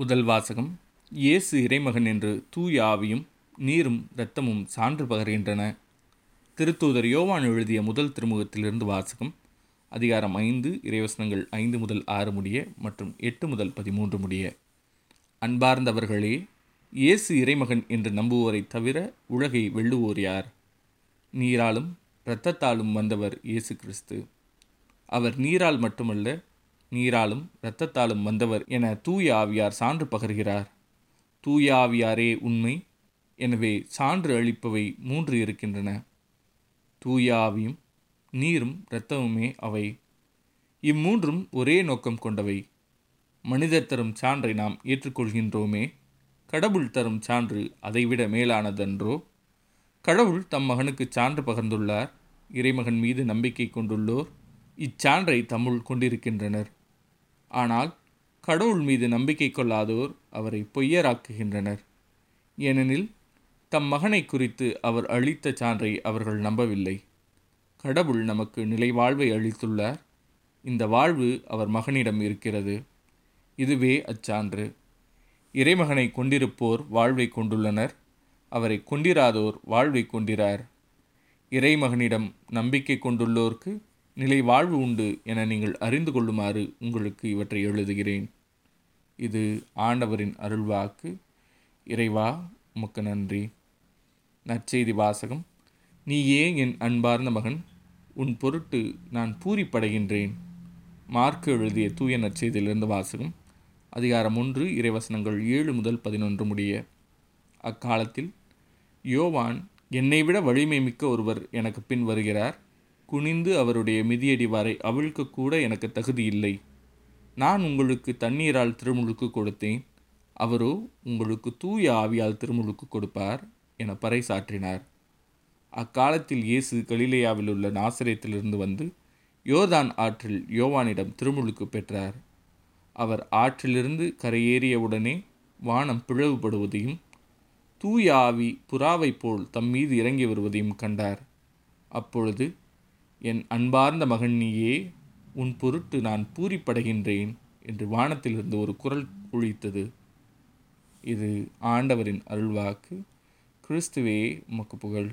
முதல் வாசகம் இயேசு இறைமகன் என்று தூய ஆவியும் நீரும் இரத்தமும் சான்று பகர்கின்றன. திருத்தூதர் யோவான் எழுதிய முதல் திருமுகத்திலிருந்து வாசகம் அதிகாரம் ஐந்து இறைவசனங்கள் ஐந்து முதல் ஆறு முடிய மற்றும் எட்டு முதல் பதிமூன்று முடிய. அன்பார்ந்தவர்களே இயேசு இறைமகன் என்று நம்புவோரை தவிர உலகை வெல்லுவோர் யார்? நீராலும் இரத்தத்தாலும் வந்தவர் இயேசு கிறிஸ்து. அவர் நீரால் மட்டுமல்ல நீராலும் இரத்தத்தாலும் வந்தவர் என தூய ஆவியார் சான்று பகர்கிறார். தூய ஆவியாரே உண்மை எனவே சான்று அளிப்பவை மூன்று இருக்கின்றன. தூய ஆவியும் நீரும் இரத்தமுமே அவை. இம்மூன்றும் ஒரே நோக்கம் கொண்டவை. மனிதர் தரும் சான்றை நாம் ஏற்றுக்கொள்கின்றோமே கடவுள் தரும் சான்று அதைவிட மேலானதன்றோ? கடவுள் தம் மகனுக்கு சான்று பகர்ந்துள்ளார் இறைமகன் மீது நம்பிக்கை கொண்டுள்ளோர் இச்சான்றை தமிழ் கொண்டிருக்கின்றனர். ஆனால் கடவுள் மீது நம்பிக்கை கொள்ளாதோர் அவரை பொய்யராக்குகின்றனர். ஏனெனில் தம் மகனை குறித்து அவர் அளித்த சான்றை அவர்கள் நம்பவில்லை. கடவுள் நமக்கு நிலை வாழ்வை அளித்துள்ளார். இந்த வாழ்வு அவர் மகனிடம் இருக்கிறது. இதுவே அச்சான்று. இறைமகனை கொண்டிருப்போர் வாழ்வை கொண்டுள்ளனர். அவரை கொண்டிராதோர் வாழ்வை கொண்டிறார் இறைமகனிடம் நம்பிக்கை கொண்டுள்ளோர்க்கு நிலை வாழ்வு உண்டு என நீங்கள் அறிந்து கொள்ளுமாறு உங்களுக்கு இவற்றை எழுதுகிறேன். இது ஆண்டவரின் அருள்வாக்கு. இறைவா உமக்கு நன்றி. நற்செய்தி வாசகம். நீயே என் அன்பார்ந்த மகன்? உன் பொருட்டு நான் பூரிப்படைகின்றேன். மார்க்கு எழுதிய தூய நற்செய்தியிலிருந்து வாசகம். அதிகாரம் ஒன்று இறைவசனங்கள் ஏழு முதல் பதினொன்று முடிய. அக்காலத்தில் யோவான் என்னை விட வலிமை மிக்க ஒருவர் எனக்கு பின் வருகிறார். குனிந்து அவருடைய மிதியடி வரை அவிழ்க்க கூட எனக்கு தகுதி இல்லை. நான் உங்களுக்கு தண்ணீரால் திருமுழுக்கு கொடுத்தேன். அவரோ உங்களுக்கு தூய ஆவியால் திருமுழுக்கு கொடுப்பார் என பறைசாற்றினார். அக்காலத்தில் இயேசு கலிலேயாவில் உள்ள நாசரேத்திலிருந்து வந்து யோர்தான் ஆற்றில் யோவானிடம் திருமுழுக்கு பெற்றார். அவர் ஆற்றிலிருந்து கரையேறியவுடனே வானம் பிளவுபடுவதையும் தூய ஆவி புறாவைப் போல் தம் மீது இறங்கி வருவதையும் கண்டார். அப்பொழுது என் அன்பார்ந்த மகன் நீயே உன் பொருட்டு நான் பூரிப்படைகின்றேன் என்று வானத்திலிருந்து ஒரு குரல் ஒழித்தது. இது ஆண்டவரின் அருள்வாக்கு. கிறிஸ்துவே உமக்கு புகழ்.